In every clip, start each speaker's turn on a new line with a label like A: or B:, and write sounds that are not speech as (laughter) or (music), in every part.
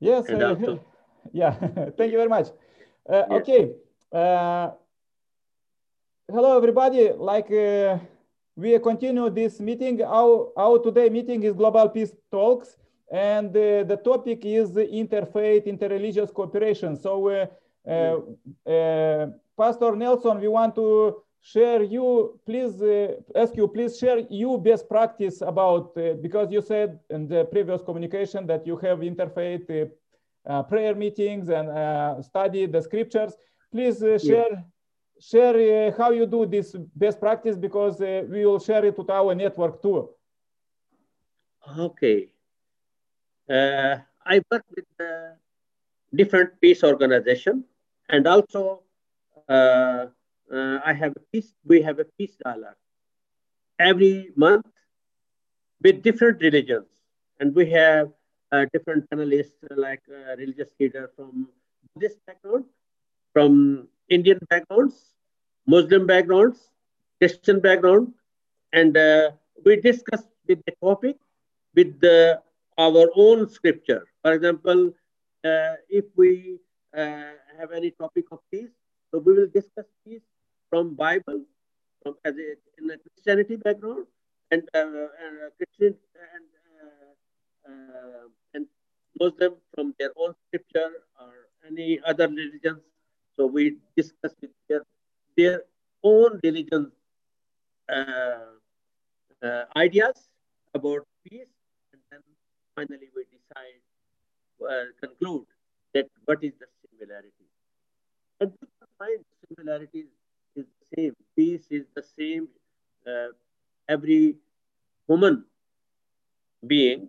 A: Yes. Uh, yeah. (laughs) (laughs) Thank you very much. Uh, yes. Okay. Uh, hello, everybody. Like uh, we continue this meeting. Our, our today meeting is Global Peace Talks, and uh, the topic is interfaith, interreligious cooperation. So. Pastor Nelson, we want to share you please uh, ask you please share you best practice about uh, because you said in the previous communication that you have interfaith uh, uh prayer meetings and uh, study the scriptures. Please uh, share yeah. share how you do this best practice because we will share it with our network too.
B: Okay. I work with different peace organization and also uh, I have a peace, we have a peace dialogue every month with different religions. And we have uh, different panelists uh, like uh, religious leader from Buddhist background, from Indian backgrounds, Muslim backgrounds, Christian background, and uh, we discuss with the topic with the, our own scripture. For example, uh, if we have any topic of peace, so we will discuss peace from Bible, from as a, in a Christianity background, and, uh, and uh, Christian and uh, uh, and Muslim from their own scripture or any other religions. So we discuss with their their own religion uh, uh, ideas about peace, and then finally we decide, conclude that what is the similarity. And we find similarities same. Peace is the same. Uh, every human being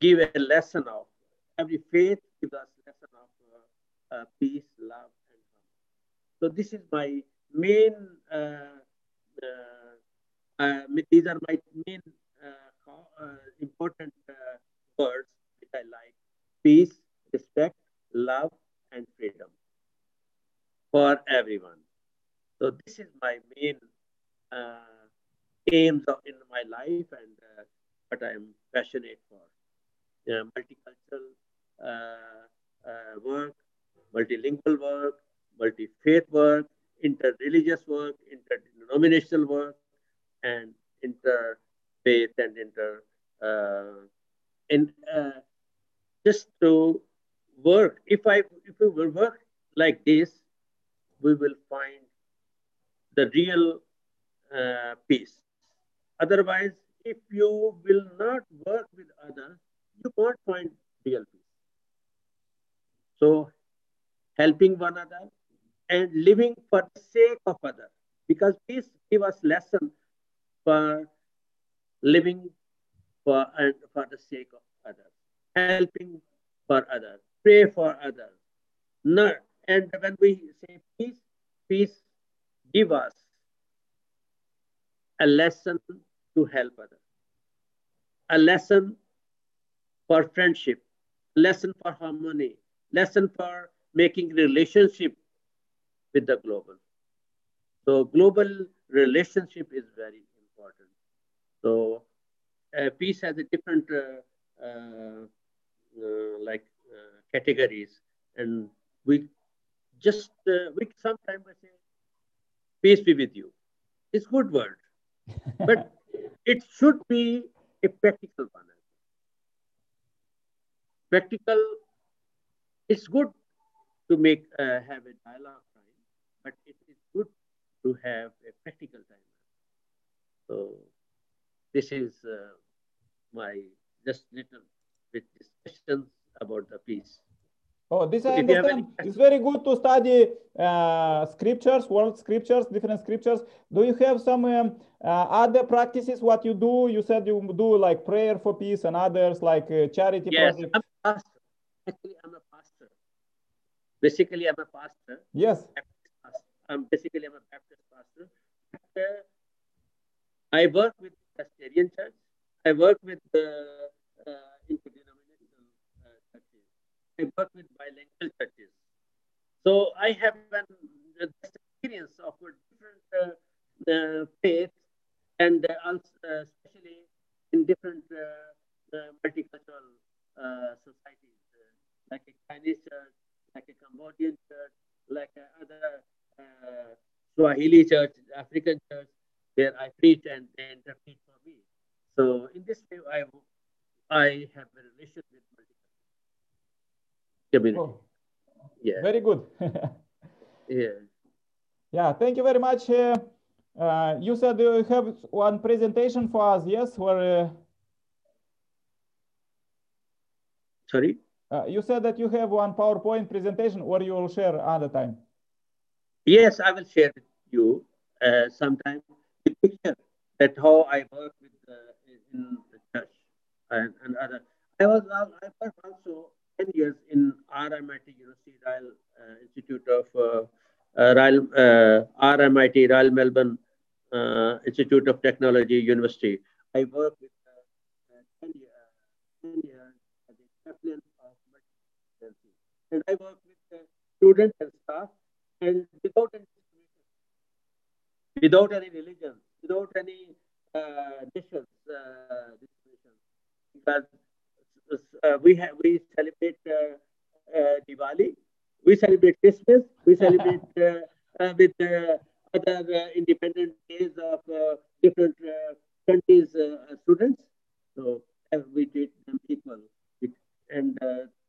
B: give a lesson of every faith gives us lesson of uh, uh, peace, love, and harmony. So this is my main. Uh, uh, uh, these are my main important words which I like: peace, respect, love, and freedom for everyone. So this is my main uh, aims in my life and uh, what I am passionate for. Know, multicultural uh, uh work, multilingual work, multi-faith work, inter-religious work, inter-denominational work, and inter-faith and inter uh, in uh, just to work. If I if we will work like this, we will find the real uh, peace. Otherwise, if you will not work with others, you won't find real peace. So, helping one another and living for the sake of others, because peace give us lesson for living for and for the sake of others, helping for others, pray for others. Not, and when we say peace, peace give us a lesson to help others, a lesson for friendship, lesson for harmony, lesson for making relationship with the global. So global relationship is very important. So uh, peace has a different uh, uh, uh like uh, categories, and we just uh, we sometimes say peace be with you. It's good word, but (laughs) it should be a practical one. Practical, it's good to make uh, have a dialogue time, but it is good to have a practical time. So this is uh, my just little bit discussions about the peace.
A: Oh, this I understand. It's very good to study uh, scriptures, world scriptures, different scriptures. Do you have some um, uh, other practices? What you do? You said you do like prayer for peace and others like uh, charity
B: yes, projects. I'm a pastor. Actually, I'm a pastor. Basically, I'm a pastor.
A: Yes.
B: I'm basically I'm a Baptist pastor. I work with the Presbyterian Church. I work with the uh, I work with bilingual churches. So I have an experience of different uh, uh, faiths and uh, also, especially in different uh, uh, multicultural uh, societies like a Chinese church, like a Cambodian church, like other uh, Swahili church, African church, where I preach and they interpret for me. So in this way, I I have a relation with multiple community. Oh,
A: yeah. Very good. (laughs)
B: yeah.
A: Yeah. Thank you very much. Uh, uh, you said you have one presentation for us, yes? Where? Uh,
B: Sorry.
A: Uh, you said that you have one PowerPoint presentation, or you will share other time.
B: Yes, I will share with you uh, sometime the picture that how I work with in the church and, and other. I was I worked also ten years in RMIT University Royal uh, Institute of uh, uh, Royal uh, RMIT Royal Melbourne uh, Institute of Technology University. I worked with uh, 10, year, 10 years as a chaplain of multi and I work with students and staff and without any without any religion, without any uh, dishes, uh, because uh, we have we celebrate uh, uh, Diwali, we celebrate Christmas, we celebrate (laughs) uh, with other independent days of different countries' students. So we treat them equal, and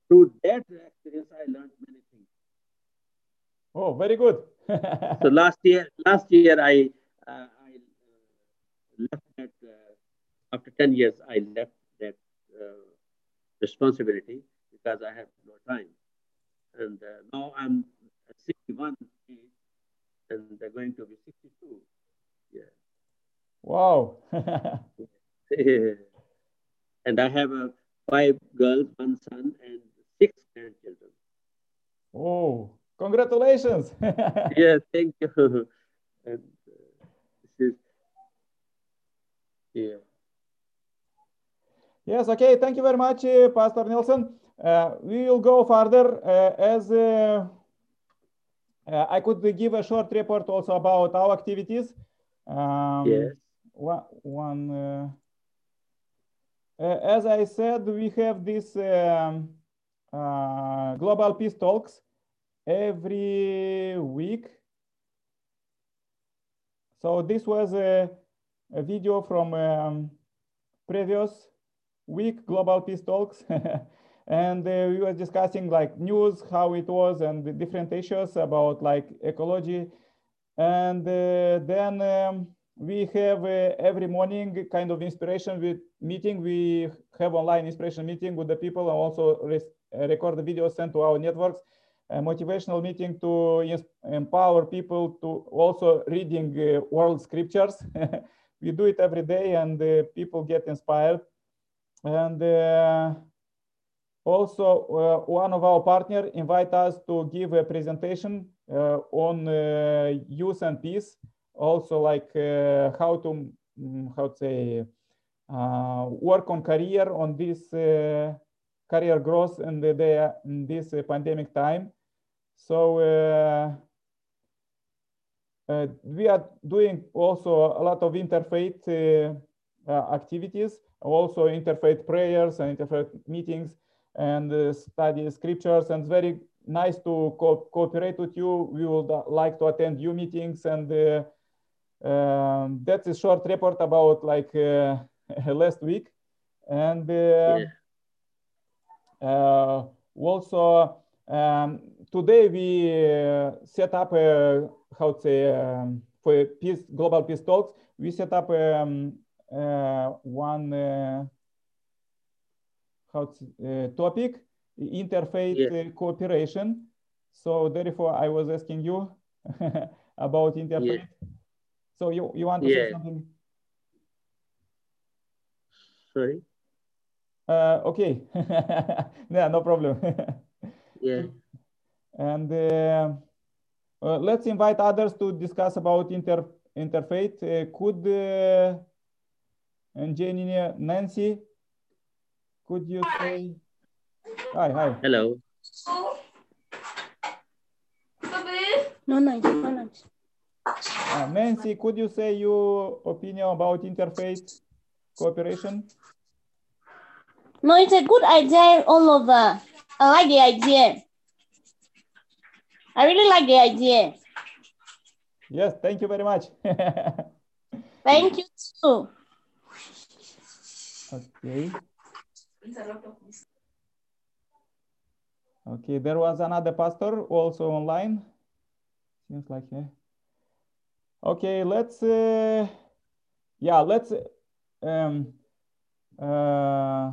B: through that experience, I learned many things.
A: Oh, very good. (laughs)
B: so last year, last year I uh, I left that uh, after ten years I left responsibility because I have no time, and uh, now I'm 61 and they're going to be 62. Yeah.
A: Wow. (laughs)
B: and I have uh, five girls, one son, and six grandchildren.
A: Oh, Congratulations. (laughs)
B: yeah, thank you. (laughs) And uh, this is, yeah.
A: Yes, okay. Thank you very much, uh, Pastor Nelson. Uh, we will go further uh, as uh, uh, I could give a short report also about our activities.
B: Um, yes.
A: One, one as I said, we have this um, Global Peace Talks every week. So this was a, a video from um, previous week Global Peace Talks. (laughs) and uh, we were discussing like news, how it was and the different issues about like ecology. And uh, then um, we have uh, every morning kind of inspiration with meeting. We have online inspiration meeting with the people and also record the videos sent to our networks a motivational meeting to empower people to also reading uh, world scriptures. (laughs) we do it every day and uh, people get inspired. And uh, also uh, one of our partner invite us to give a presentation uh, on youth and peace. Also like how to, um, how to say, work on career on this career growth in, the, the, in this pandemic time. So uh, uh, we are doing also a lot of interfaith uh, activities, also interfaith prayers and interfaith meetings and study scriptures and it's very nice to co cooperate with you. We would like to attend you meetings and uh, um, that's a short report about like uh, (laughs) last week. And uh, yeah. also um, today we uh, set up a, how to say, um, for peace, global peace talks, we set up um, uh, one uh, how to, uh, topic, interfaith yeah. cooperation. So therefore, I was asking you (laughs) about interfaith. Yeah. So you, you want to yeah. say something?
B: Sorry?
A: Uh, okay. (laughs) yeah, no problem. (laughs)
B: yeah.
A: And uh, uh, let's invite others to discuss about inter interfaith. Uh, could engineer Nancy, could you say? Hi, hi.
B: Hello.
C: No, no, no.
A: Uh, Nancy, could you say your opinion about interfaith cooperation?
C: No, it's a good idea all over. I like the idea. I really like the idea.
A: Yes, thank you very much. (laughs)
C: Thank you too.
A: Okay. Okay, there was another pastor also online. Seems like, yeah. Okay, let's, uh, yeah, let's, um, uh,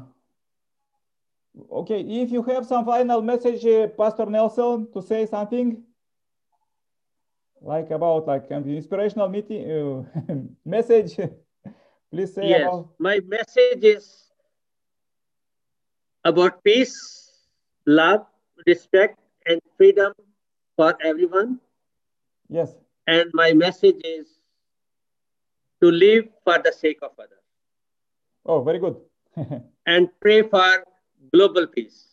A: okay, if you have some final message, uh, Pastor Nelson, to say something, like about like an inspirational meeting, uh, (laughs) message, please say
B: Yes,
A: about,
B: my message is about peace, love, respect, and freedom for everyone.
A: yes,
B: And my message is to live for the sake of others
A: oh, very good. (laughs)
B: and pray for global peace.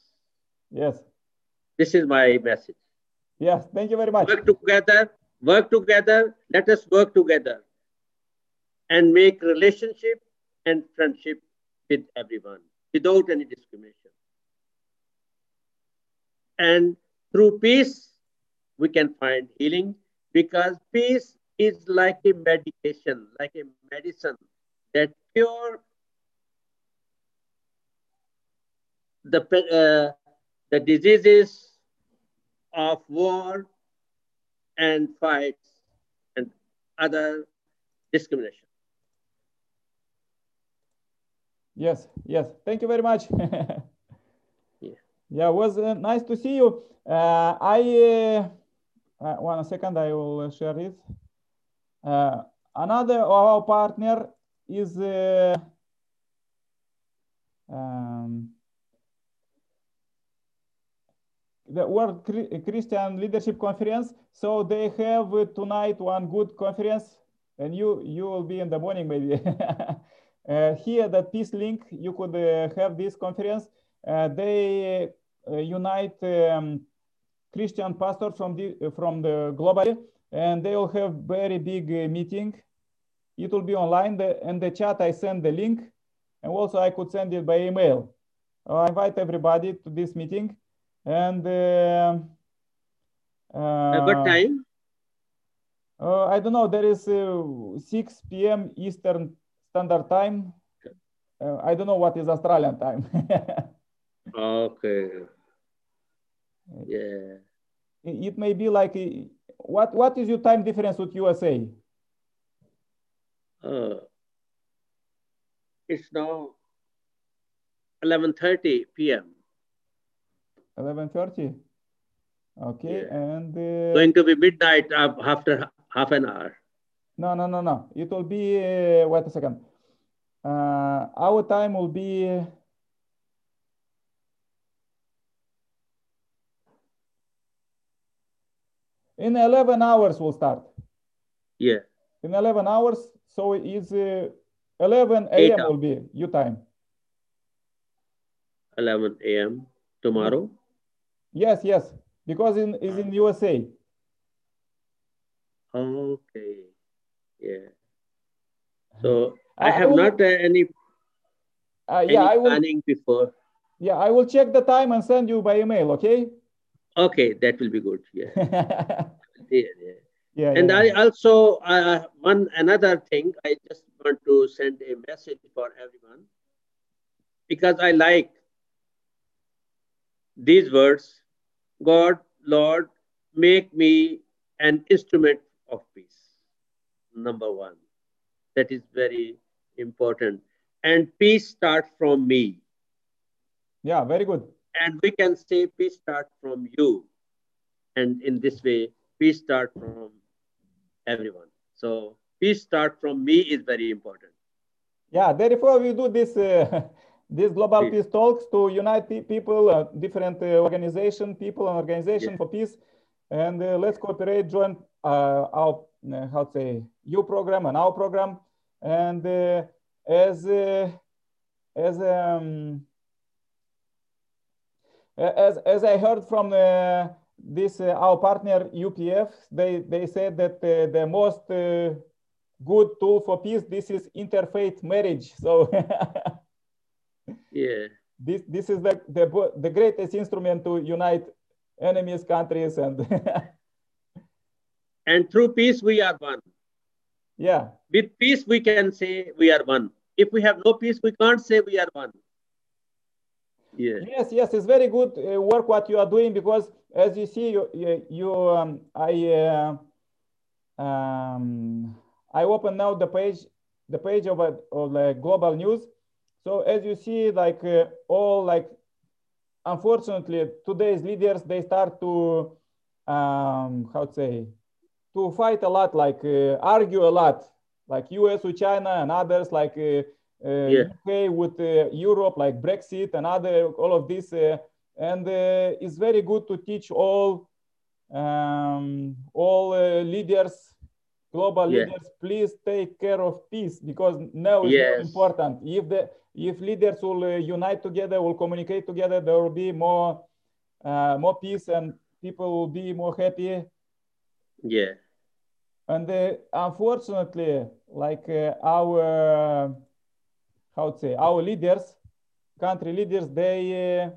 A: yes,
B: This is my message.
A: yes, thank you very much.
B: Work together, work together. Let us work together and make relationship and friendship with everyone without any discrimination. And through peace, we can find healing because peace is like a medication, like a medicine that cure the, uh, the diseases of war and fights and other discrimination.
A: Yes, yes. Thank you very much. (laughs)
B: Yeah.
A: Yeah, it was uh, nice to see you. Uh, I uh, uh, one second, I will share it. Uh, another of our partner is uh, um, the World Christian Leadership Conference. So they have uh, tonight one good conference, and you you will be in the morning maybe. (laughs) uh, here, that Peace Link, you could uh, have this conference. Uh, they uh, unite um, Christian pastors from the from the globally, and they will have very big uh, meeting. It will be online. The, in the chat, I send the link, and also I could send it by email. I invite everybody to this meeting, and uh,
B: Uh, what time?
A: uh, I don't know. There is uh, 6 p.m. Eastern Standard Time. Uh, I don't know what is Australian time. (laughs)
B: Okay. Yeah.
A: it may be like uh, what what is your time difference with USA?
B: Uh, it's now 11:30 p.m.
A: 11:30. Okay,
B: Yeah.
A: and uh,
B: Going to be midnight after half an hour.
A: No no no no. It will be uh, wait a second. Uh, our time will be in 11 hours. We'll start
B: Yeah.
A: in 11 hours. So it's uh, 11 a.m. will be your time.
B: 11 a.m. tomorrow.
A: Yes, yes, because in is in USA.
B: Okay. Yeah. So
A: I-
B: I have
A: will-
B: not uh, any,
A: Uh,
B: any
A: yeah, I will.
B: planning before.
A: Yeah, I will check the time and send you by email. Okay.
B: Okay, that will be good. Yeah.
A: yeah, (laughs)
B: yeah, yeah.
A: yeah.
B: And
A: yeah.
B: I also uh, one another thing I just want to send a message for everyone because I like these words God, Lord, make me an instrument of peace. Number one, that is very important. And peace start from me.
A: Yeah, very good.
B: And we can say peace start from you. And in this way, peace start from everyone. So peace start from me is very important.
A: Yeah, therefore we do this uh, (laughs) this global
B: Peace.
A: peace talks to unite people, uh, different uh, organization, people and organization
B: Yeah.
A: for peace, and uh, let's cooperate, join uh, our how to say your program and our program, and uh, as uh, as um, as as I heard from uh, this uh, our partner UPF, they they said that uh, the most uh, good tool for peace this is interfaith marriage. (laughs) So
B: Yeah.
A: this this is the the, the greatest instrument to unite enemies countries and (laughs)
B: and through peace we are one.
A: Yeah.
B: With peace we can say we are one. If we have no peace we can't say we are one. Yeah
A: yes yes it's very good uh, work what you are doing because as you see you you, you um, i uh, um, i open now the page the page of, of the global news. So as you see like uh, all like unfortunately today's leaders they start to um, how to say to fight a lot like uh, argue a lot like us with china and others like uh, uh,
B: Yeah.
A: UK with uh, Europe, like Brexit and other all of this, uh, and uh, it's very good to teach all um, all uh, leaders, global
B: Yeah.
A: leaders. Please take care of peace because now is more
B: Yes.
A: important. If the if leaders will uh, unite together, will communicate together, there will be more uh, more peace and people will be more happy
B: yeah.
A: And uh, unfortunately like uh, our how to say our leaders country leaders they uh,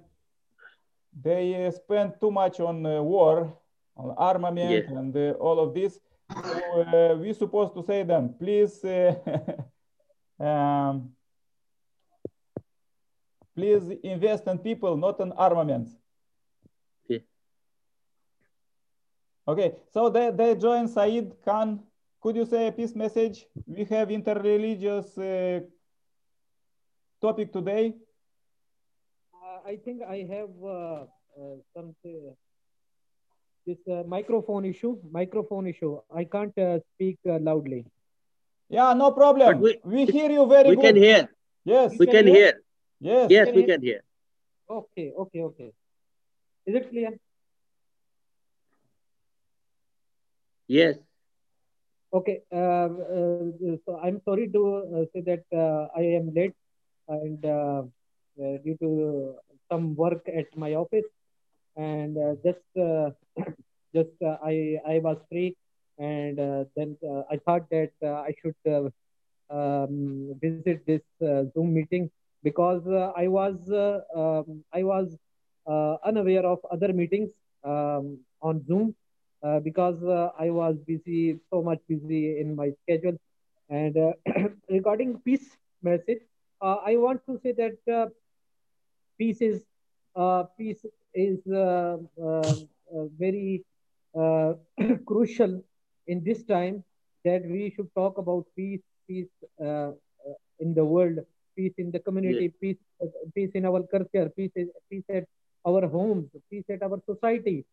A: they uh, spend too much on uh, war on armament
B: Yeah.
A: and uh, all of this. So uh, we supposed to say them please uh, (laughs) um, please invest in people not in armaments
B: Yeah.
A: Okay, so they, they join Said Khan. Could you say a peace message? We have interreligious uh, topic today.
D: Uh, I think I have uh, uh, some uh, this uh, microphone issue. Microphone issue. I can't uh, speak uh, loudly.
A: Yeah, no problem.
B: But we-
A: We, hear you very well.
B: we
A: good.
B: can hear
A: Yes,
B: we
D: can
B: can
D: hear?
B: hear
A: yes.
B: yes
D: can
B: we
D: hear?
B: can hear
D: Okay, okay, okay. Is it clear?
B: Yes
D: Okay. Uh, uh, so I'm sorry to uh, say that uh, I am late and due to some work at my office and just (coughs) just I I was free and uh, then uh, I thought that uh, I should um, visit this Zoom meeting because I was um, I was unaware of other meetings um, on Zoom uh, because uh, I was busy, so much busy in my schedule. And uh, (clears throat) regarding peace message, uh, I want to say that uh, peace is uh, peace is uh, uh, uh, very uh, (clears throat) crucial in this time that we should talk about peace, peace in the world, peace in the community, peace, uh, peace in our culture, peace, peace at our homes, peace at our society.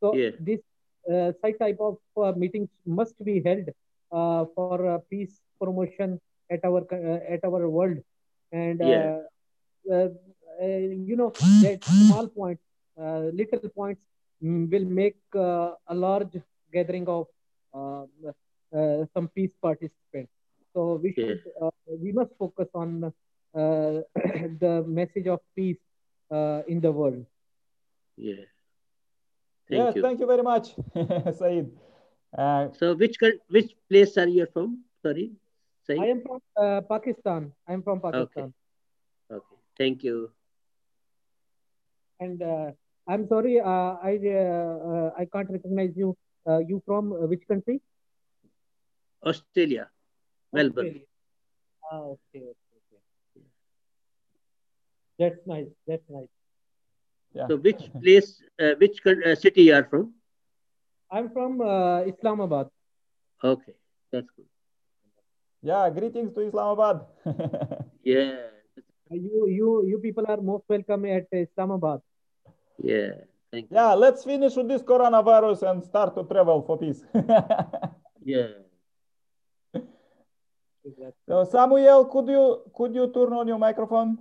D: So
B: Yeah.
D: this such type of uh, meetings must be held uh, for uh, peace promotion at our uh, at our world, and
B: Yeah.
D: uh, uh, uh, you know that small points, uh, little points will make uh, a large gathering of uh, uh, some peace participants. So we should uh, we must focus on uh, (coughs) the message of peace uh, in the world.
B: yeah thank
A: yes,
B: you
A: thank you very much, (laughs) Said. Uh,
B: so which which place are you from sorry say
D: I am from uh, Pakistan. I am from Pakistan.
B: okay okay. thank you
D: And uh, I'm sorry, uh, I uh, uh, I can't recognize you. Uh, you from uh, which country?
B: australia melbourne
D: Australia. Ah, okay, okay, okay. That's nice. That's nice.
A: Yeah.
B: so which place uh, which uh, city you are from
D: I'm from uh, Islamabad.
B: okay that's good
A: yeah, greetings to Islamabad. (laughs)
B: yeah
D: You you you people are most welcome at Islamabad.
B: yeah thank you
A: yeah, let's finish with this coronavirus and start to travel for peace. (laughs)
B: yeah
A: so Samuel, could you could you turn on your microphone?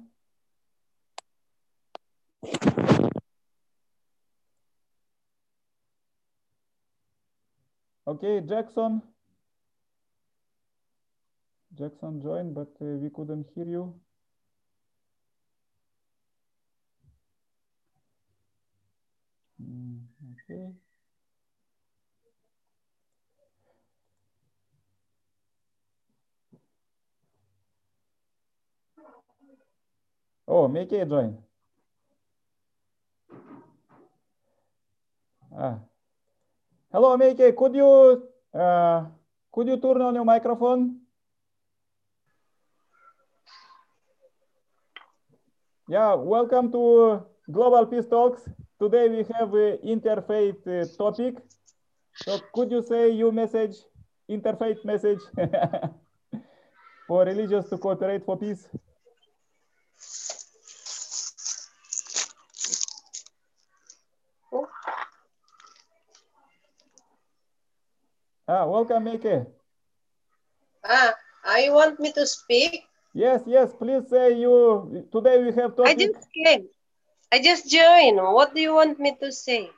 A: Okay, Jackson. Jackson joined, but uh, we couldn't hear you. Mm, okay. Oh, Mickey join. Ah. Hello, Meike. Could you uh, could you turn on your microphone? Yeah, welcome to Global Peace Talks. Today we have a interfaith uh, topic. So could you say your message, interfaith message (laughs) for religious to cooperate for peace? Ah, welcome, Meike.
E: Ah, I want me to speak.
A: Yes, yes, please say you, today we have
E: I just came. I just joined. What do you want me to say?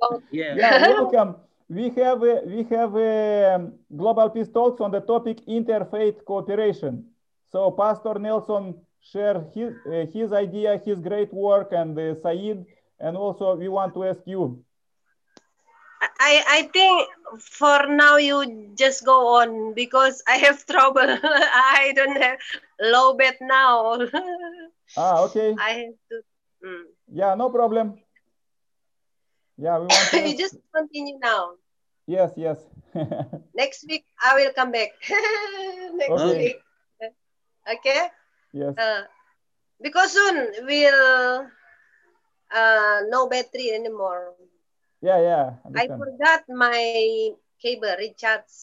E: Oh, (laughs) (laughs)
B: Yeah.
A: yeah, (laughs) welcome. We have uh, we have um, global peace talks on the topic interfaith cooperation. So Pastor Nelson shared his uh, his idea, his great work, and uh, Said, and also we want to ask you.
E: I, I think for now you just go on because I have (laughs) trouble. I don't have low bed now. (laughs)
A: Ah, okay.
E: I have to. Mm.
A: Yeah, no problem. Yeah, we want to. (laughs)
E: you just continue now.
A: Yes, yes.
E: Next week I will come back. Next
A: Okay.
E: week. Okay.
A: yes.
E: Uh, because soon we'll uh, no battery anymore.
A: Yeah, yeah.
E: I
A: Understand.
E: forgot my cable recharge.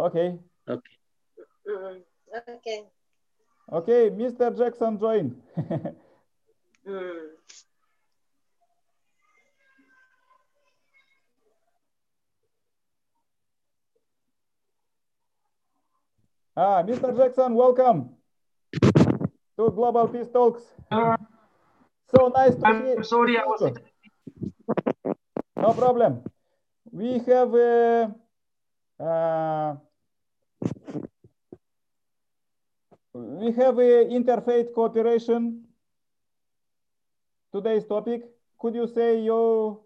A: Okay.
B: Okay.
E: Mm, okay.
A: Okay, Mr. Jackson join. (laughs)
E: Mm.
A: ah, Mr. Jackson, welcome to Global Peace Talks. So nice to
F: I'm
A: see
F: sorry, I
A: to
F: was-
A: see you. No problem. We have uh, uh, we have a interfaith cooperation. Today's topic. Could you say your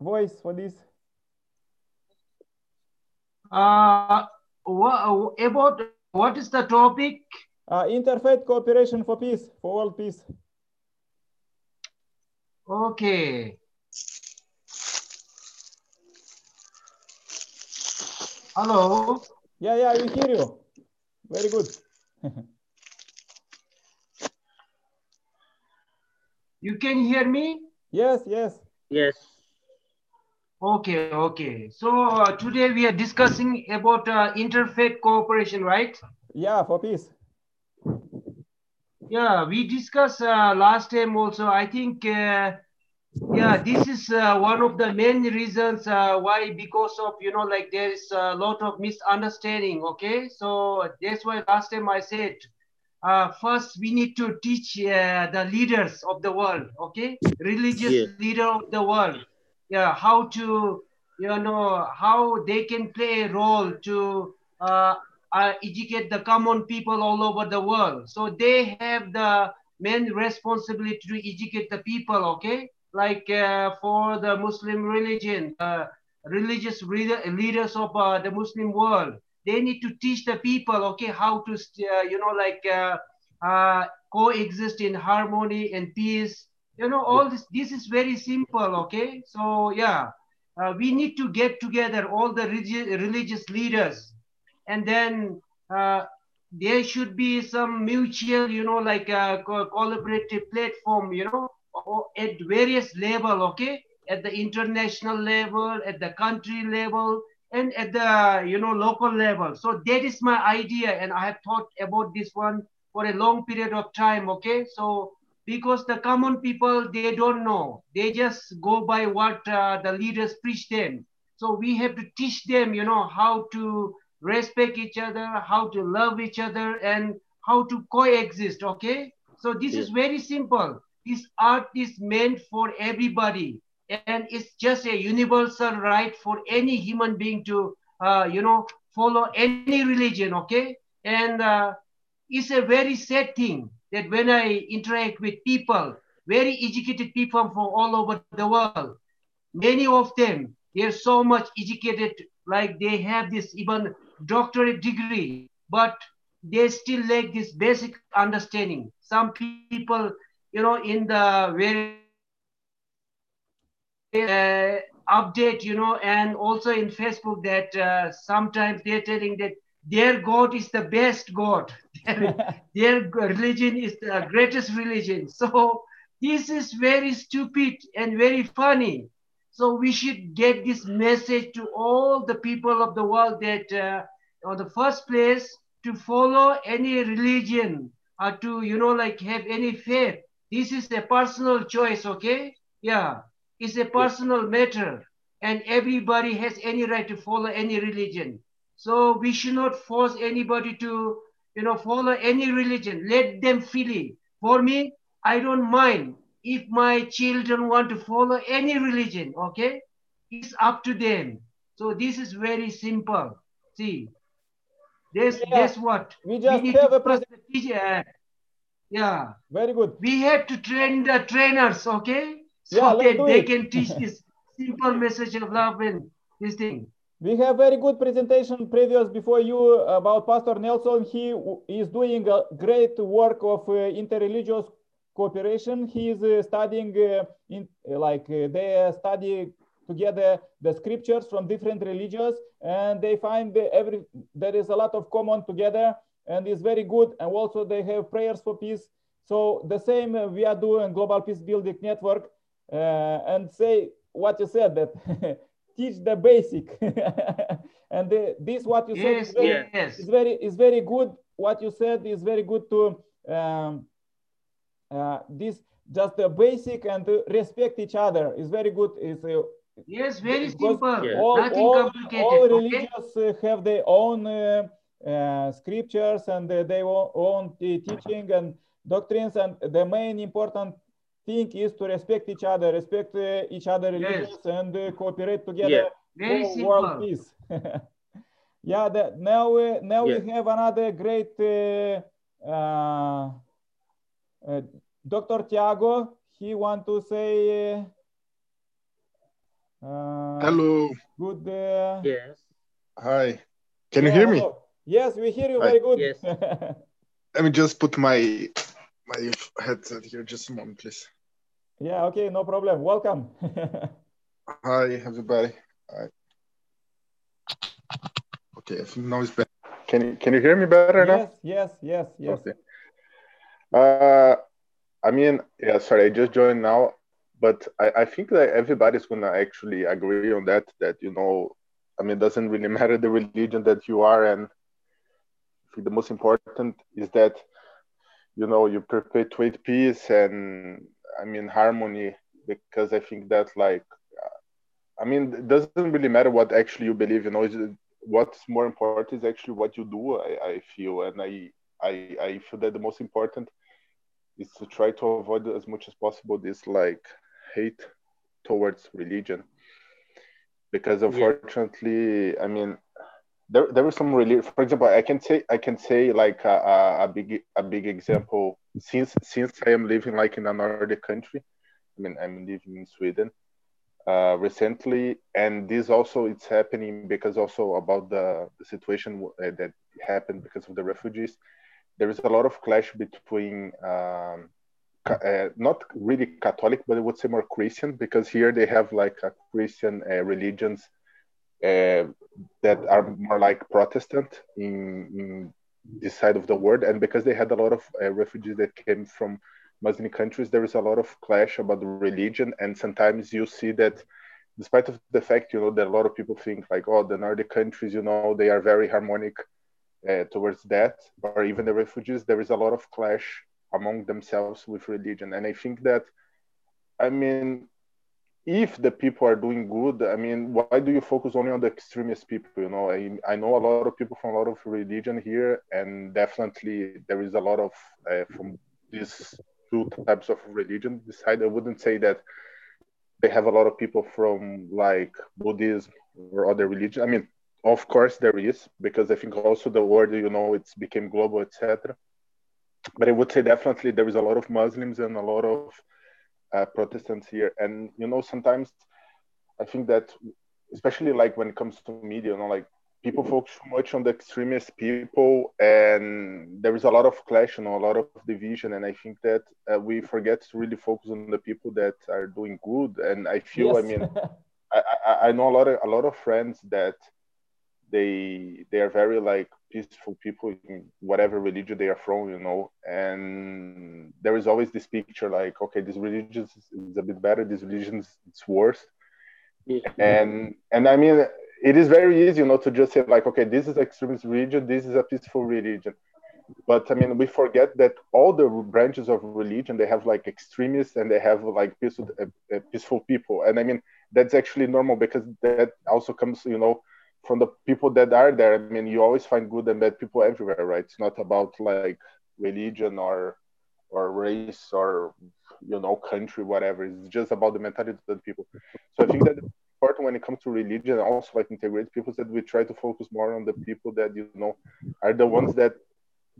A: voice for this?
F: Uh, about what is the topic?
A: Uh, interfaith cooperation for peace, for world peace.
F: Okay. Hello.
A: Yeah, yeah, we hear you. Very good. (laughs)
F: You can hear me?
A: Yes, yes.
B: Yes.
F: Okay, okay. So uh, today we are discussing about uh, interfaith cooperation, right?
A: Yeah, for peace.
F: Yeah, we discussed uh, last time also. I think, uh, yeah, this is uh, one of the main reasons uh, why, because of, you know, like there is a lot of misunderstanding. Okay, so that's why last time I said, uh, first we need to teach uh, the leaders of the world, okay, religious
B: Yes.
F: leader of the world, yeah, how to, you know, how they can play a role to uh, educate the common people all over the world. So they have the main responsibility to educate the people, okay? Like uh, for the Muslim religion, uh, religious reader, leaders of uh, the Muslim world, they need to teach the people, okay, how to, uh, you know, like uh, coexist in harmony and peace. You know, all this, this is very simple, okay? So, yeah, we need to get together all the religi- religious leaders and then uh, there should be some mutual, you know, like a collaborative platform, you know, at various level, okay, at the international level, at the country level, and at the you know local level. So that is my idea, and I have thought about this one for a long period of time. Okay, so because the common people they don't know, they just go by what uh, the leaders preach them. So we have to teach them, you know, how to respect each other, how to love each other, and how to coexist. Okay, so this is very simple. This art is meant for everybody, and it's just a universal right for any human being to, uh, you know, follow any religion. Okay, and uh, it's a very sad thing that when I interact with people, very educated people from all over the world, many of them they're so much educated like they have this even doctorate degree but they still lack this basic understanding some people you know, in the very uh, update, you know, and also in Facebook that uh, sometimes they're telling that their God is the best God. (laughs) their religion is the greatest religion. So this is very stupid and very funny. So we should get this message to all the people of the world that, uh, the first place, to follow any religion or to, you know, like have any faith. This is a personal choice, okay? Yeah, it's a personal matter, and everybody has any right to follow any religion. So we should not force anybody to, you know, follow any religion. Let them feel it. For me, I don't mind if my children want to follow any religion, okay? It's up to them. So this is very simple. See, this,
A: Yeah,
F: guess what?
A: we just
F: need
A: have a
F: uh, yeah,
A: Very good.
F: we have to train the trainers, okay? So
A: Yeah,
F: that they
A: it.
F: can teach (laughs) this simple message of love and this thing.
A: We have very good presentation previous before you about Pastor Nelson. He is doing a great work of uh, interreligious cooperation. He is uh, studying uh, in like uh, they study together the scriptures from different religions, and they find the every there is a lot of common together, and is very good. And also they have prayers for peace. So the same we are doing Global Peace Building Network, uh, and say what you said that (laughs) teach the basic (laughs) and the, this what you said is very,
F: yes.
A: is very is very good what you said is very good to um, uh, this just the basic and to respect each other is very good is uh,
F: Yes, very
A: because
F: simple.
B: Yeah.
A: all,
F: Nothing
A: all,
F: complicated.
A: all
F: okay?
A: religions uh, have their own uh, uh, scriptures and uh, their own, own teaching and doctrines and the main important thing is to respect each other respect uh, each other
F: Yes.
A: religions and uh, cooperate together
F: Very
A: for world peace (laughs) yeah the, now now
B: Yeah.
A: we have another great uh, uh, dr tiago he want to say uh,
G: Hello.
A: good uh,
B: Yes.
G: Hi. Can you
A: yeah,
G: hear me?
A: Yes, we hear you
G: Hi.
A: very good.
B: Yes. (laughs)
G: Let me just put my my headset here. Just a moment, please.
A: yeah, okay, no problem. Welcome. (laughs)
G: Hi, everybody. Hi. Okay, I think now it's better. Can you can you hear me better now?
A: yes, yes, yes, yes.
G: Okay. Uh, I mean, yeah. Sorry, I just joined now, but I, I think that everybody's gonna actually agree on that. That you know, I mean, it doesn't really (laughs) matter the religion that you are, and the most important is that you know you perpetuate peace and I mean harmony because I think that like I mean it doesn't really matter what actually you believe. You know, what's more important is actually what you do. I, I feel, and I I I feel that the most important is to try to avoid as much as possible this like hate towards religion. Because unfortunately i mean there, there was some really for example i can say i can say like a, a, a big a big example. Since since i am living like in another country i mean i'm living in sweden uh, recently and this also it's happening because also about the, the situation uh, that happened because of the refugees there is a lot of clash between um, uh, not really Catholic, but I would say more Christian, because here they have like a Christian uh, religions uh, that are more like Protestant in, in this side of the world, and because they had a lot of uh, refugees that came from Muslim countries, there is a lot of clash about religion, and sometimes you see that. Despite of the fact, you know, that a lot of people think like, oh, the Nordic countries, you know, they are very harmonic uh, towards that, or even the refugees, there is a lot of clash among themselves with religion. And I think that, I mean, if the people are doing good, I mean, why do you focus only on the extremist people? You know, I, I know a lot of people from a lot of religion here, and definitely there is a lot of uh, from these two types of religion. Beside, I wouldn't say that they have a lot of people from like Buddhism or other religion. I mean, of course there is because I think also the world, you know, it's became global, etc. But I would say definitely there is a lot of Muslims and a lot of uh, Protestants here, and you know sometimes I think that especially like when it comes to media, you know, like people focus too much on the extremist people and there is a lot of clash and you know, a lot of division and i think that uh, we forget to really focus on the people that are doing good and i feel yes. i mean (laughs) I, I, I know a lot of a lot of friends that they they are very like peaceful people in whatever religion they are from you know? And there is always this picture like okay this religion is a bit better this religion is it's worse. Yeah. and and i mean it is very easy you know to just say like okay this is extremist religion this is a peaceful religion. But i mean we forget that all the branches of religion they have like extremists and they have like peaceful, uh, uh peaceful people. And i mean that's actually normal because that also comes you know from the people that are there i mean you always find good and bad people everywhere right? It's not about like religion or or race or you know country whatever. It's just about the mentality of the people. So i think that important when it comes to religion also like integrate people that we try to focus more on the people that you know are the ones that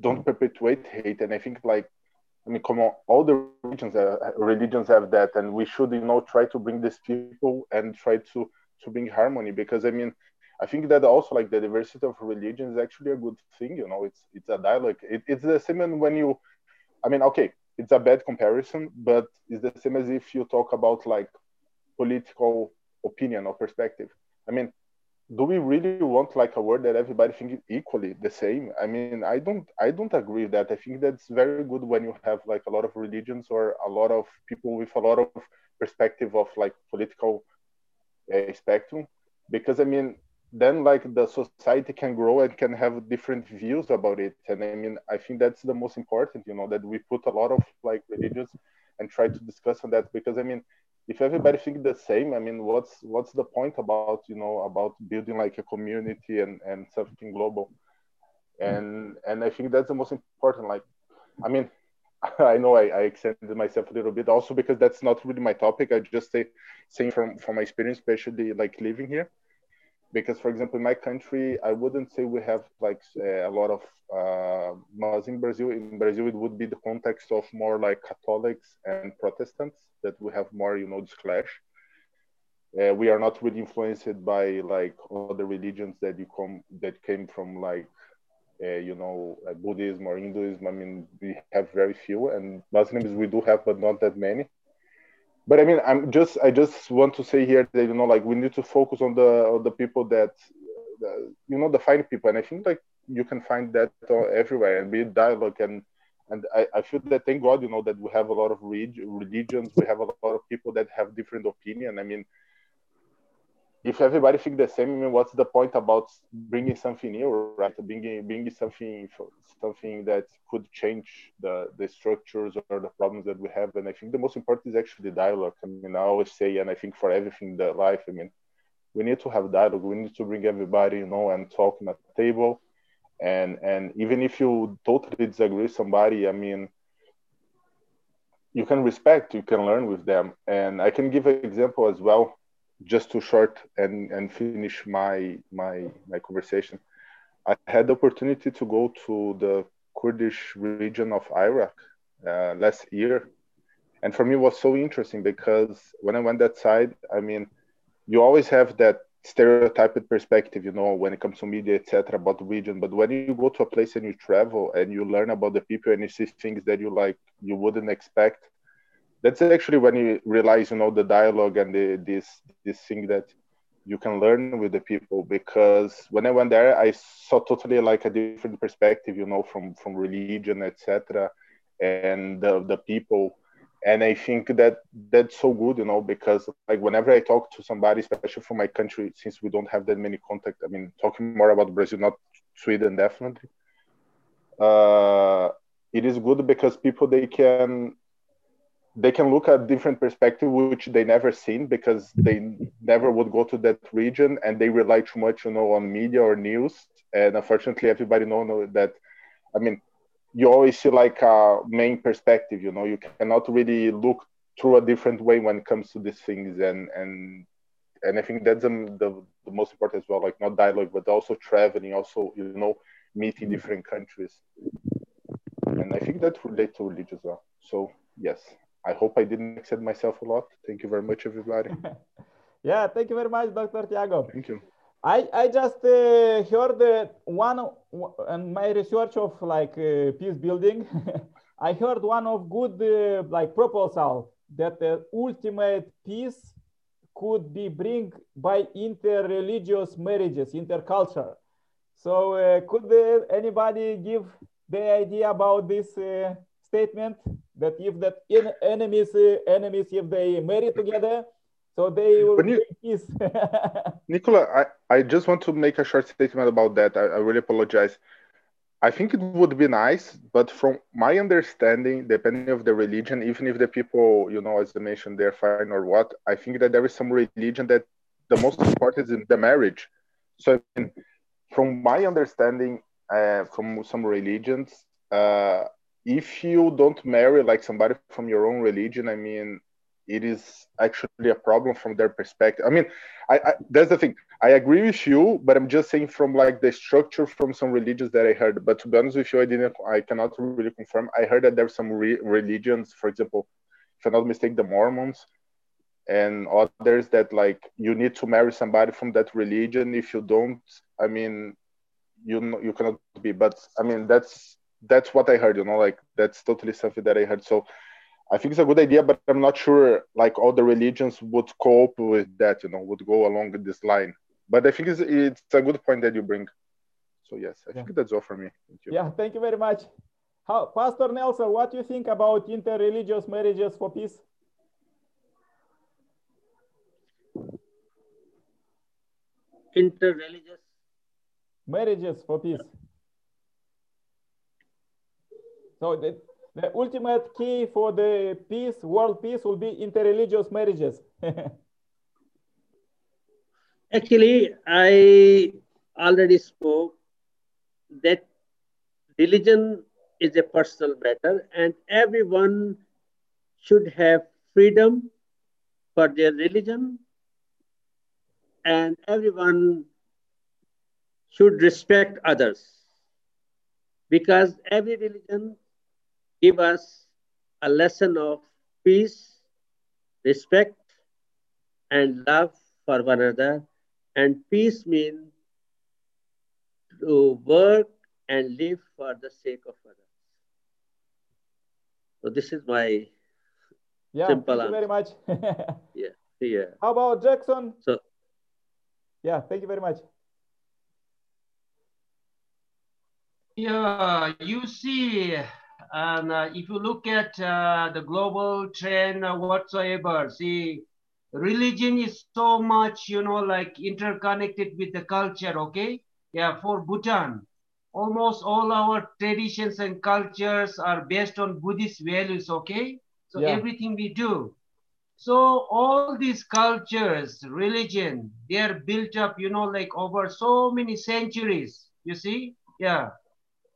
G: don't perpetuate hate. And i think like I mean, come on, all the religions, uh, religions have that, and we should, you know, try to bring these people and try to to bring harmony. Because I mean, I think that also like the diversity of religion is actually a good thing. You know, it's it's a dialogue. It, it's the same when you, I mean, okay, it's a bad comparison, but it's the same as if you talk about like political opinion or perspective. I mean, do we really want like a word that everybody thinks equally the same i mean i don't i don't agree with that i think that's very good when you have like a lot of religions or a lot of people with a lot of perspective of like political uh, spectrum because i mean then like the society can grow and can have different views about it. And i mean i think that's the most important you know that we put a lot of like religions and try to discuss on that. Because i mean if everybody think the same i mean what's what's the point about you know about building like a community and and something global? And and i think that's the most important like i mean (laughs) i know i, I extended myself a little bit also because that's not really my topic. I just say saying from from my experience especially like living here because for example in my country i wouldn't say we have like a lot of uh, Muslim in brazil. In brazil it would be the context of more like catholics and protestants that we have more you know this clash. Uh, we are not really influenced by like other religions that you come that came from like uh, you know uh, buddhism or hinduism. I mean we have very few and muslims we do have but not that many but I mean, I'm just I just want to say here that you know, like we need to focus on the on the people that, you know, the fine people, and I think like you can find that everywhere and be in dialogue. And and I, I feel that thank God, you know, that we have a lot of religions, we have a lot of people that have different opinion. I mean, if everybody think the same, I mean, what's the point about bringing something new, right? Bringing bringing something something that could change the the structures or the problems that we have. And I think the most important is actually dialogue. I mean, I always say, and I think for everything in the life, I mean, we need to have dialogue. We need to bring everybody, you know, and talk at the table. And and even if you totally disagree with somebody, I mean, you can respect, you can learn with them. And I can give an example as well just to short and, and finish my, my, my conversation, I had the opportunity to go to the Kurdish region of Iraq uh, last year. And for me, it was so interesting because when I went that side, I mean, you always have that stereotyped perspective, you know, when it comes to media, etc., about the region. But when you go to a place and you travel and you learn about the people and you see things that you like, you wouldn't expect, that's actually when you realize you know the dialogue and the, this this thing that you can learn with the people. Because when i went there i saw totally like a different perspective you know from from religion etc and the, the people. And i think that that's so good you know because like whenever i talk to somebody especially from my country since we don't have that many contact i mean talking more about brazil not sweden definitely uh it is good because people they can they can look at different perspective which they never seen because they never would go to that region and they rely too much you know on media or news. And unfortunately everybody know, that i mean you always see like a main perspective you know. You cannot really look through a different way when it comes to these things. And and and i think that's the, the most important as well like not dialogue but also traveling also you know meeting different countries. And i think that relates to religion as well. So yes I hope I didn't extend myself a lot. Thank you very much, everybody. (laughs)
A: yeah, thank you very much, Dr. Tiago.
G: Thank you.
A: I, I just uh, heard that one in my research of like uh, peace building, (laughs) I heard one of good uh, like proposal that the ultimate peace could be bring by inter-religious marriages, interculture. So uh, could uh, anybody give the idea about this uh, statement that if that in enemies enemies if they marry together so they will
G: you, peace. (laughs) Nicola, I, I just want to make a short statement about that. I, I really apologize. I think it would be nice, but from my understanding, depending of the religion, even if the people, you know, as I mentioned, they're fine or what, I think that there is some religion that the most important is the marriage. So, I mean, from my understanding, uh, from some religions, uh, if you don't marry like somebody from your own religion, I mean, it is actually a problem from their perspective. I mean, I, I, that's the thing. I agree with you, but I'm just saying from like the structure from some religions that I heard. But to be honest with you, I didn't. I cannot really confirm. I heard that there's some re- religions, for example, if I'm not mistaken, the Mormons and others that like you need to marry somebody from that religion. If you don't, I mean, you you cannot be. But I mean, that's that's what I heard. You know, like that's totally something that I heard. So I think it's a good idea, but I'm not sure like all the religions would cope with that, you know, would go along this line. But I think it's, it's a good point that you bring. So yes, I yeah. think that's all for me.
A: Thank you. Yeah, thank you very much. How, Pastor Nelson, what do you think about interreligious marriages for peace?
B: Interreligious
A: marriages for peace. So that the ultimate key for the peace, world peace, will be interreligious marriages. (laughs)
B: Actually, I already spoke that religion is a personal matter and everyone should have freedom for their religion and everyone should respect others because every religion give us a lesson of peace, respect, and love for one another. And peace means to work and live for the sake of others. So this is my
A: yeah,
B: simple
A: thank
B: answer.
A: you very much. (laughs)
B: yeah, yeah.
A: How about Jackson?
B: So
A: yeah, thank you very much.
F: Yeah, you see, and uh, if you look at uh, the global trend uh, whatsoever, see, religion is so much, you know, like interconnected with the culture, okay? Yeah, for Bhutan, almost all our traditions and cultures are based on Buddhist values, okay? So yeah. everything we do. So all these cultures, religion, they are built up, you know, like over so many centuries, you see? Yeah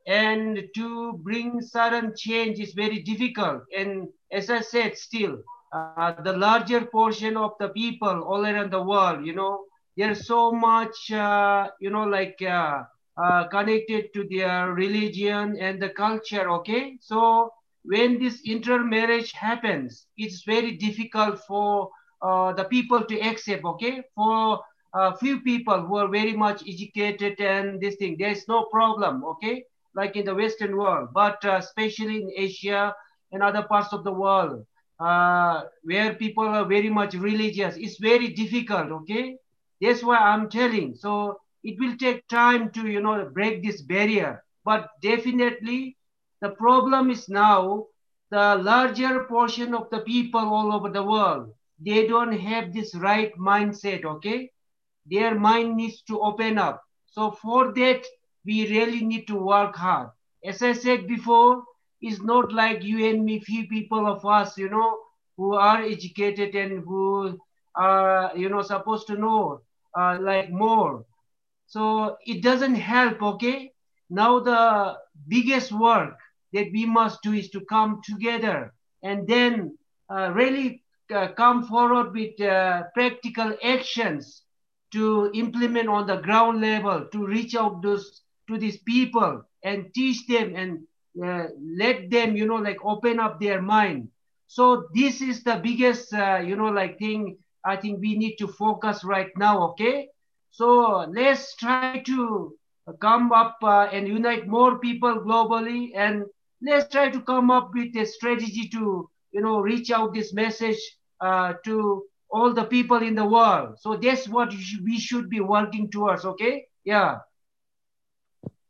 F: and to bring sudden change is very difficult. And as I said, still, uh, the larger portion of the people all around the world, you know, there's so much, uh, you know, like uh, uh connected to their religion and the culture, okay? So when this intermarriage happens, it's very difficult for uh, the people to accept, okay? For a few people who are very much educated and this thing, there's no problem, okay? Like in the Western world, but uh, especially in Asia and other parts of the world, uh, where people are very much religious, it's very difficult, okay? That's why I'm telling. So it will take time to, you know, break this barrier. But definitely the problem is now the larger portion of the people all over the world, they don't have this right mindset, okay? Their mind needs to open up. So for that, we really need to work hard. As I said before, it's not like you and me, few people of us, you know, who are educated and who are, you know, supposed to know uh, like more. So it doesn't help, okay? Now the biggest work that we must do is to come together and then uh, really uh, come forward with uh, practical actions to implement on the ground level to reach out those to these people and teach them and uh, let them, you know, like open up their mind. So this is the biggest, uh, you know, like thing I think we need to focus right now, okay? So let's try to come up uh, and unite more people globally and let's try to come up with a strategy to you know reach out this message uh, to all the people in the world so that's what we should be working towards okay yeah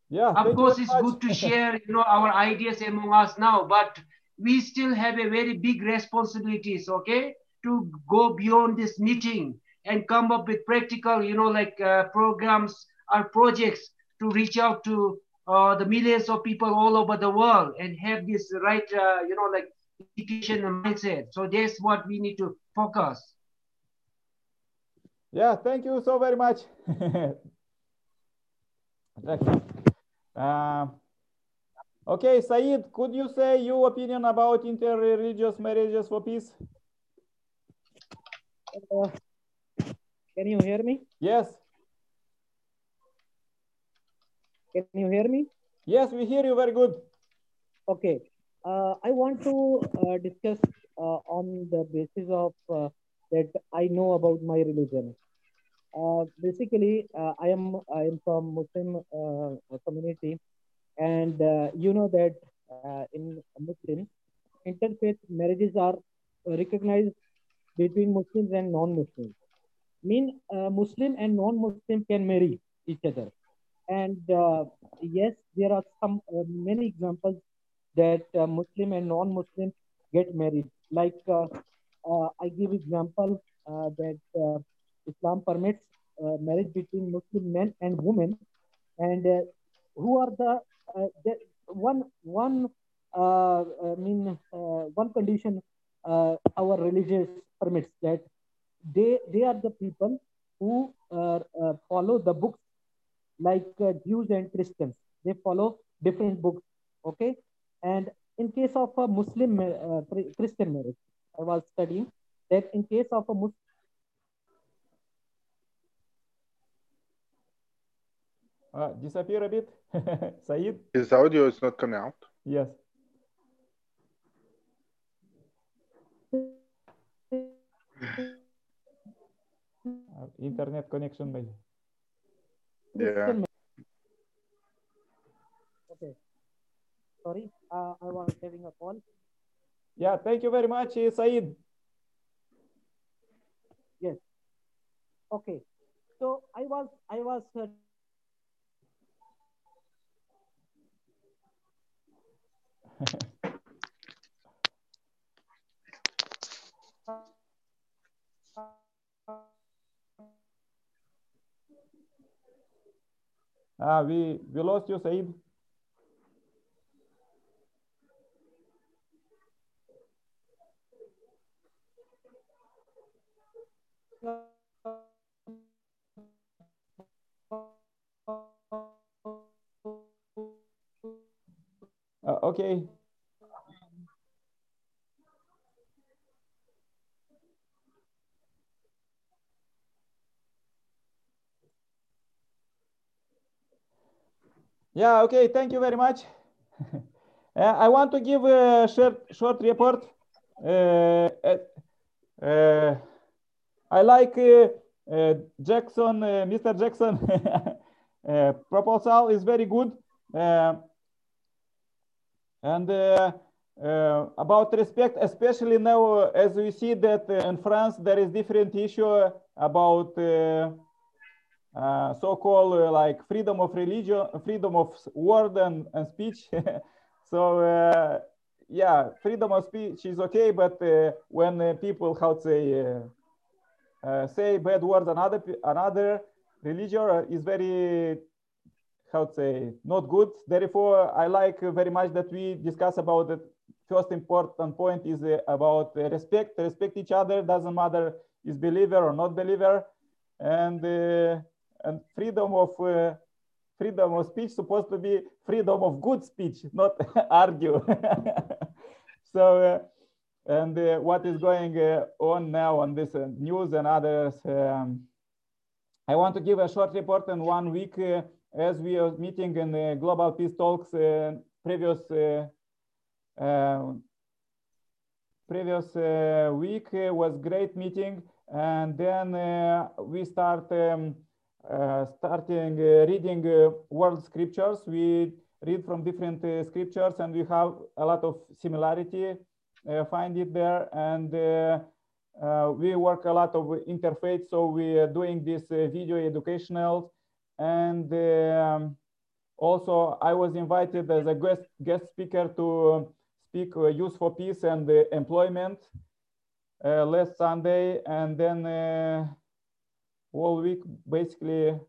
A: yeah
F: of course it's good to share you know our ideas among us now but we still have a very big responsibilities okay to go beyond this meeting and come up with practical you know like uh, programs or projects to reach out to uh, the millions of people all over the world and have this right, uh, you know, like education mindset. So that's what we need to focus.
A: Yeah, thank you so very much. (laughs) uh, okay, Said, could you say your opinion about interreligious marriages for peace?
D: Uh, can you hear me?
A: Yes.
D: Can you hear me?
A: Yes, we hear you very good.
D: Okay. Uh, I want to uh, discuss uh, on the basis of uh, that I know about my religion. Uh, basically, uh, I am I am from Muslim community, and you know that in Muslim, interfaith marriages are recognized between Muslims and non-Muslims. Mean Muslim and non-Muslim can marry each other and uh, yes, there are some uh, many examples that uh, Muslim and non-Muslim get married. Like uh, uh, I give example uh, that Islam permits uh, marriage between Muslim men and women, and uh, who are the, uh, the one one I mean one condition our religious permits that they they are the people who follow the books like uh, Jews and Christians. They follow different books. Okay. And in case of a Muslim uh, Christian marriage, I was studying that in case of a Muslim
A: Uh, disappear a bit, Said.
G: His audio is not coming out.
A: Yes. (laughs) Internet connection maybe.
G: Yeah.
D: Okay. Sorry, uh, I was having a call.
A: Yeah, thank you very much, Said.
D: Yes. Okay. So I was, I was. Uh,
A: Ah, we, we lost you, Said. Okay. Yeah, okay, thank you very much. (laughs) uh, I want to give a short, short report. Uh, uh, I like uh, uh, Jackson, uh, Mr. Jackson (laughs) proposal is very good. And about respect, especially now, as we see that in France, there is different issue about uh, so-called uh, like freedom of religion, freedom of word and, and speech. (laughs) so uh, yeah, freedom of speech is okay, but uh, when uh, people how to say say bad words another another religion is very how to say not good. Therefore, I like very much that we discuss about the first important point is about respect. Respect each other. Doesn't matter is believer or not believer, and and freedom of uh, freedom of speech supposed to be freedom of good speech, not (laughs) argue. (laughs) so, uh, and uh, what is going uh, on now on this uh, news and others? Um, I want to give a short report in one week uh, as we are meeting in the Global Peace Talks uh, previous uh, previous week was great meeting and then we start um, uh, starting uh, reading uh, world scriptures. We read from different scriptures and we have a lot of similarity, find it there. And we work a lot of interfaith. So we are doing this video educational and um, also I was invited as a guest, guest speaker to speak uh, for Peace and uh, Employment uh, last Sunday. And then all week basically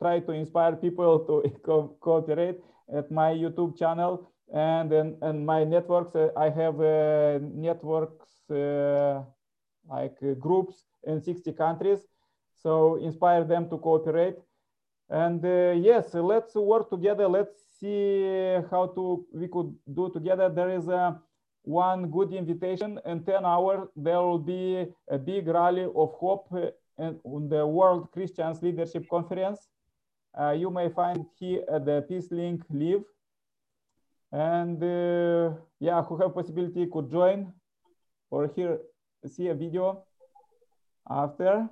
A: try to inspire people (laughs) to co cooperate at my YouTube channel and and, and my networks. Uh, I have uh, networks uh, like groups in 60 countries. So inspire them to cooperate. And yes, let's work together. Let's see how to we could do together. There is a one good invitation in 10 hours. There will be a big rally of hope on the World Christians Leadership Conference. Uh, you may find here at the Peace Link Live. And uh, yeah, who have possibility could join or here see a video after.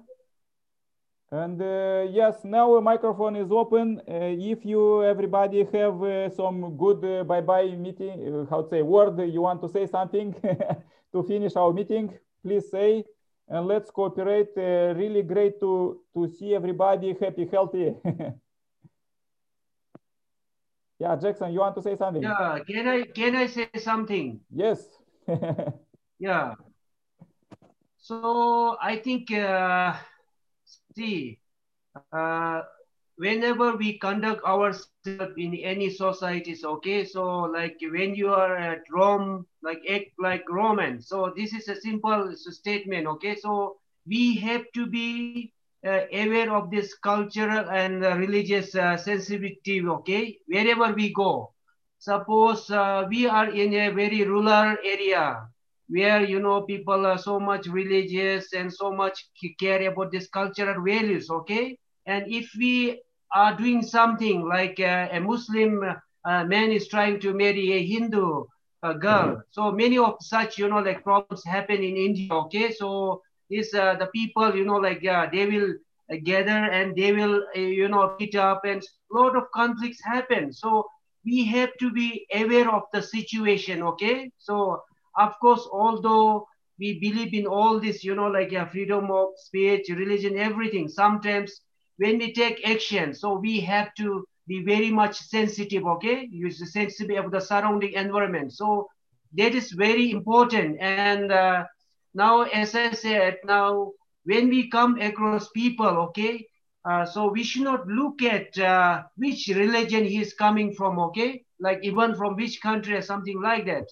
A: And uh, yes, now a microphone is open. Uh, if you, everybody have uh, some good uh, bye-bye meeting, how to say word, you want to say something (laughs) to finish our meeting, please say. And let's cooperate. really great to, to see everybody happy, healthy. (laughs) yeah, Jackson, you want to say something?
F: Yeah, can I, can I say something?
A: Yes. (laughs)
F: yeah. So I think see, uh, whenever we conduct ourselves in any societies, okay, so like when you are at Rome, like act like Roman. So this is a simple statement, okay. So we have to be uh, aware of this cultural and religious uh, sensitivity, okay, wherever we go. Suppose uh, we are in a very rural area, where you know people are so much religious and so much care about this cultural values okay? And if we are doing something like uh, a muslim uh, man is trying to marry a hindu uh, girl. So many of such you know like problems happen in india okay? So this uh, the people you know like they will uh, gather and they will uh, you know meet up and a lot of conflicts happen. So we have to be aware of the situation okay? So of course, although we believe in all this, you know, like yeah, freedom of speech, religion, everything, sometimes when we take action, so we have to be very much sensitive, okay? Use the sensitivity of the surrounding environment. So that is very important. And uh, now, as I said, now when we come across people, okay, uh, so we should not look at uh, which religion he is coming from, okay? Like even from which country or something like that.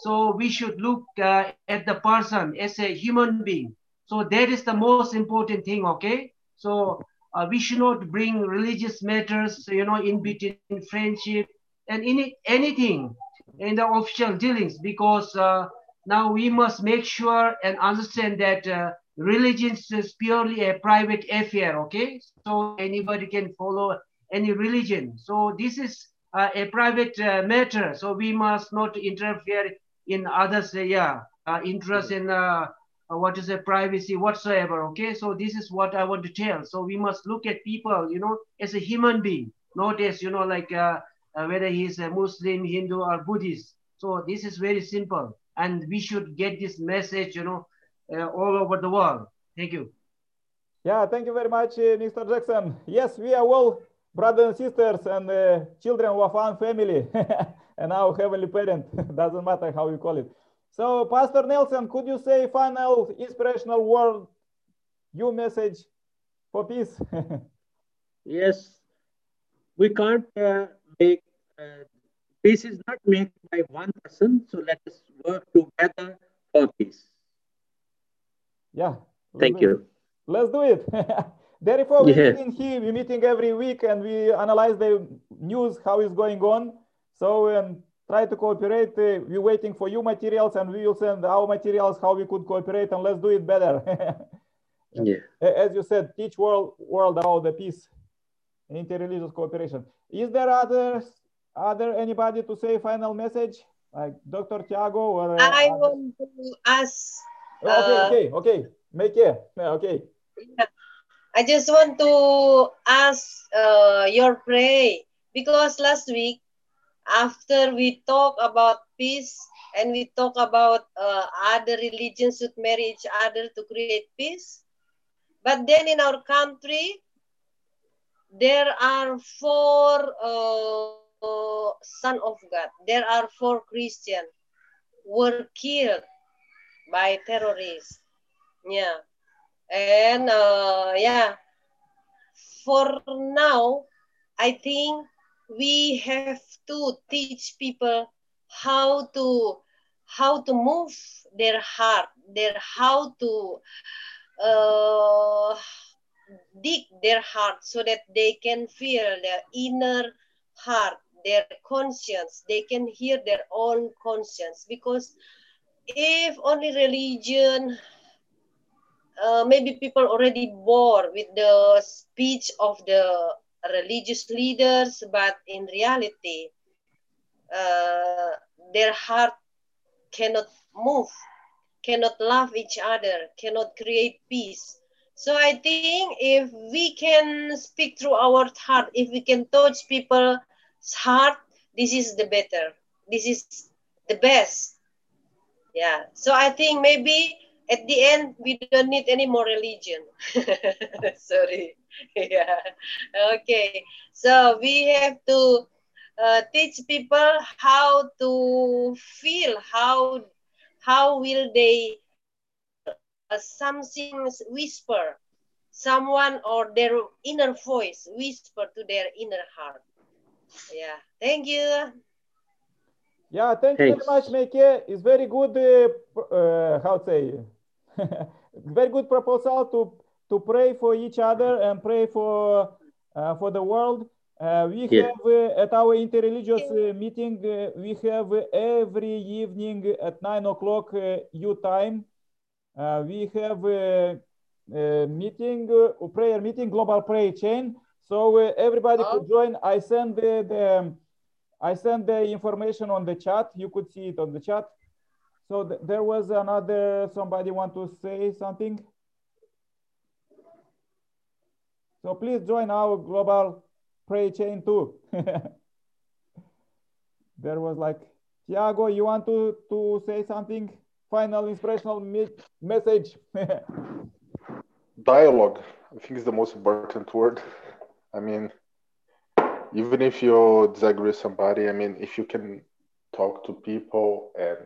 F: So we should look uh, at the person as a human being. So that is the most important thing, okay? So uh, we should not bring religious matters, you know, in between friendship and in anything in the official dealings because uh, now we must make sure and understand that uh, religion is purely a private affair, okay? So anybody can follow any religion. So this is uh, a private uh, matter. So we must not interfere in others, uh, yeah, uh, interest in uh, what is a privacy whatsoever. Okay, so this is what I want to tell. So we must look at people, you know, as a human being, not as you know, like whether he's a Muslim, Hindu, or Buddhist. So this is very simple, and we should get this message, you know, all over the world. Thank you.
A: Yeah, thank you very much, Mr. Jackson. Yes, we are all brothers and sisters and uh, children of one family. (laughs) and our heavenly parent, (laughs) doesn't matter how you call it. So Pastor Nelson, could you say final inspirational word, your message for peace? (laughs)
B: yes, we can't uh, make, uh, peace is not made by one person, so let us work together for peace.
A: Yeah.
B: Thank you.
A: Let's do it. (laughs) Therefore, we're yeah. meeting here, we're meeting every week and we analyze the news, how is going on. So um, try to cooperate. Uh, we're waiting for you materials and we will send our materials how we could cooperate and let's do it better. (laughs)
B: yeah.
A: As you said, teach world world about the peace, interreligious cooperation. Is there others, other anybody to say final message? Like Dr. Tiago or?
E: Uh, I want to ask.
A: Oh, okay, uh, okay, okay. Make it. Okay.
E: Yeah. I just want to ask uh, your pray because last week after we talk about peace and we talk about uh, other religions should marry each other to create peace but then in our country there are four uh, son of god. There are four christians were killed by terrorists. Yeah. And uh, yeah. For now i think we have to teach people how to how to move their heart their how to uh, dig their heart so that they can feel their inner heart their conscience. They can hear their own conscience because if only religion uh, maybe people already bored with the speech of the religious leaders, but in reality, uh, their heart cannot move, cannot love each other, cannot create peace. So I think if we can speak through our heart, if we can touch people's heart, this is the better. This is the best. Yeah. So I think maybe at the end we don't need any more religion (laughs) sorry (laughs) yeah. Okay. So we have to uh, teach people how to feel how how will they uh, something whisper someone or their inner voice whisper to their inner heart. Yeah. Thank you.
A: Yeah thank Thanks. you very much Meike. it's very good uh, uh, how to say? (laughs) Very good proposal to to pray for each other and pray for uh, for the world. Uh, we yeah. have uh, at our interreligious uh, meeting uh, we have every evening at nine o'clock uh, U time. we have a, a meeting, a prayer meeting, global prayer chain. So everybody oh. could join. I send the, the I send the information on the chat. You could see it on the chat. So th there was another, somebody want to say something? So please join our global pray chain too. (laughs) there was like, Tiago, you want to, to say something? Final inspirational me message. (laughs)
G: Dialogue, I think is the most important word. I mean, even if you disagree with somebody, I mean, if you can talk to people and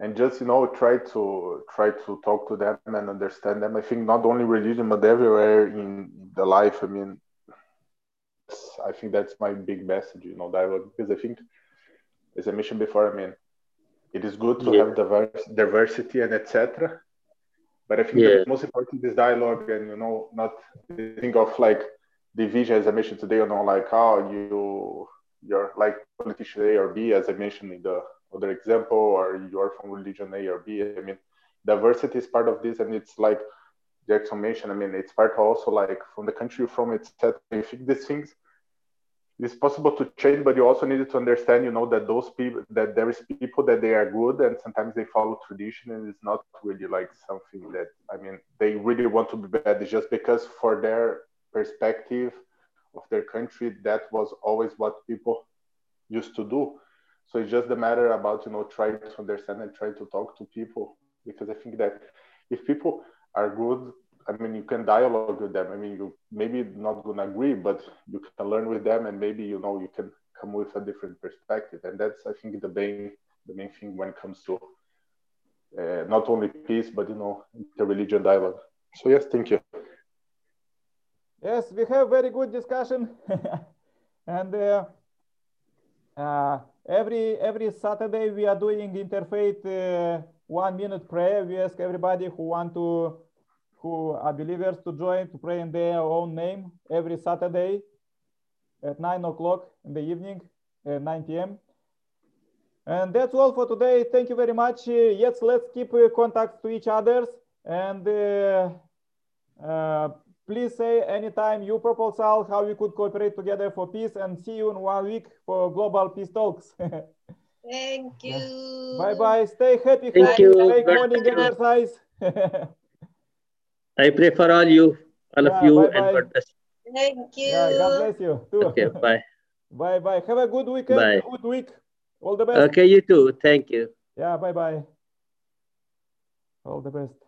G: and just you know try to try to talk to them and understand them i think not only religion but everywhere in the life i mean i think that's my big message you know dialogue because i think as i mentioned before i mean it is good to yeah. have diverse, diversity and etc but i think yeah. the most important is dialogue and you know not think of like division as i mentioned today you know like how oh, you you're like politician a or b as i mentioned in the other example, or you are from religion A or B. I mean, diversity is part of this, and it's like the explanation. I mean, it's part also like from the country from, etc. You think these things it's possible to change, but you also need to understand, you know, that those people, that there is people that they are good, and sometimes they follow tradition, and it's not really like something that I mean, they really want to be bad. It's just because for their perspective of their country, that was always what people used to do so it's just a matter about you know trying to understand and trying to talk to people because i think that if people are good i mean you can dialogue with them. I mean you maybe not gonna agree but you can learn with them and maybe you know you can come with a different perspective. And that's i think the main the main thing when it comes to uh, not only peace but you know the religion dialogue. So yes thank you.
A: Yes we have very good discussion. (laughs) And uh, uh, every every Saturday we are doing interfaith uh, one minute prayer. We ask everybody who want to who are believers to join to pray in their own name every Saturday at nine o'clock in the evening, uh, 9 p.m. And that's all for today. Thank you very much. Uh, yes, let's keep uh, contact to each others and uh, uh, Please say anytime you proposal how we could cooperate together for peace and see you in one week for global peace talks. (laughs)
E: Thank you.
A: Bye bye. Stay happy.
B: Thank you.
A: Make morning exercise.
B: I pray for all you, all
A: Yeah,
B: of you,
A: bye-bye.
B: and God bless.
E: Thank you.
A: Yeah, God bless you too.
B: Okay, (laughs) bye.
A: bye bye. Have a good weekend.
B: Bye.
A: Good week. All the best.
B: Okay, you too. Thank you.
A: Yeah, bye bye. All the best.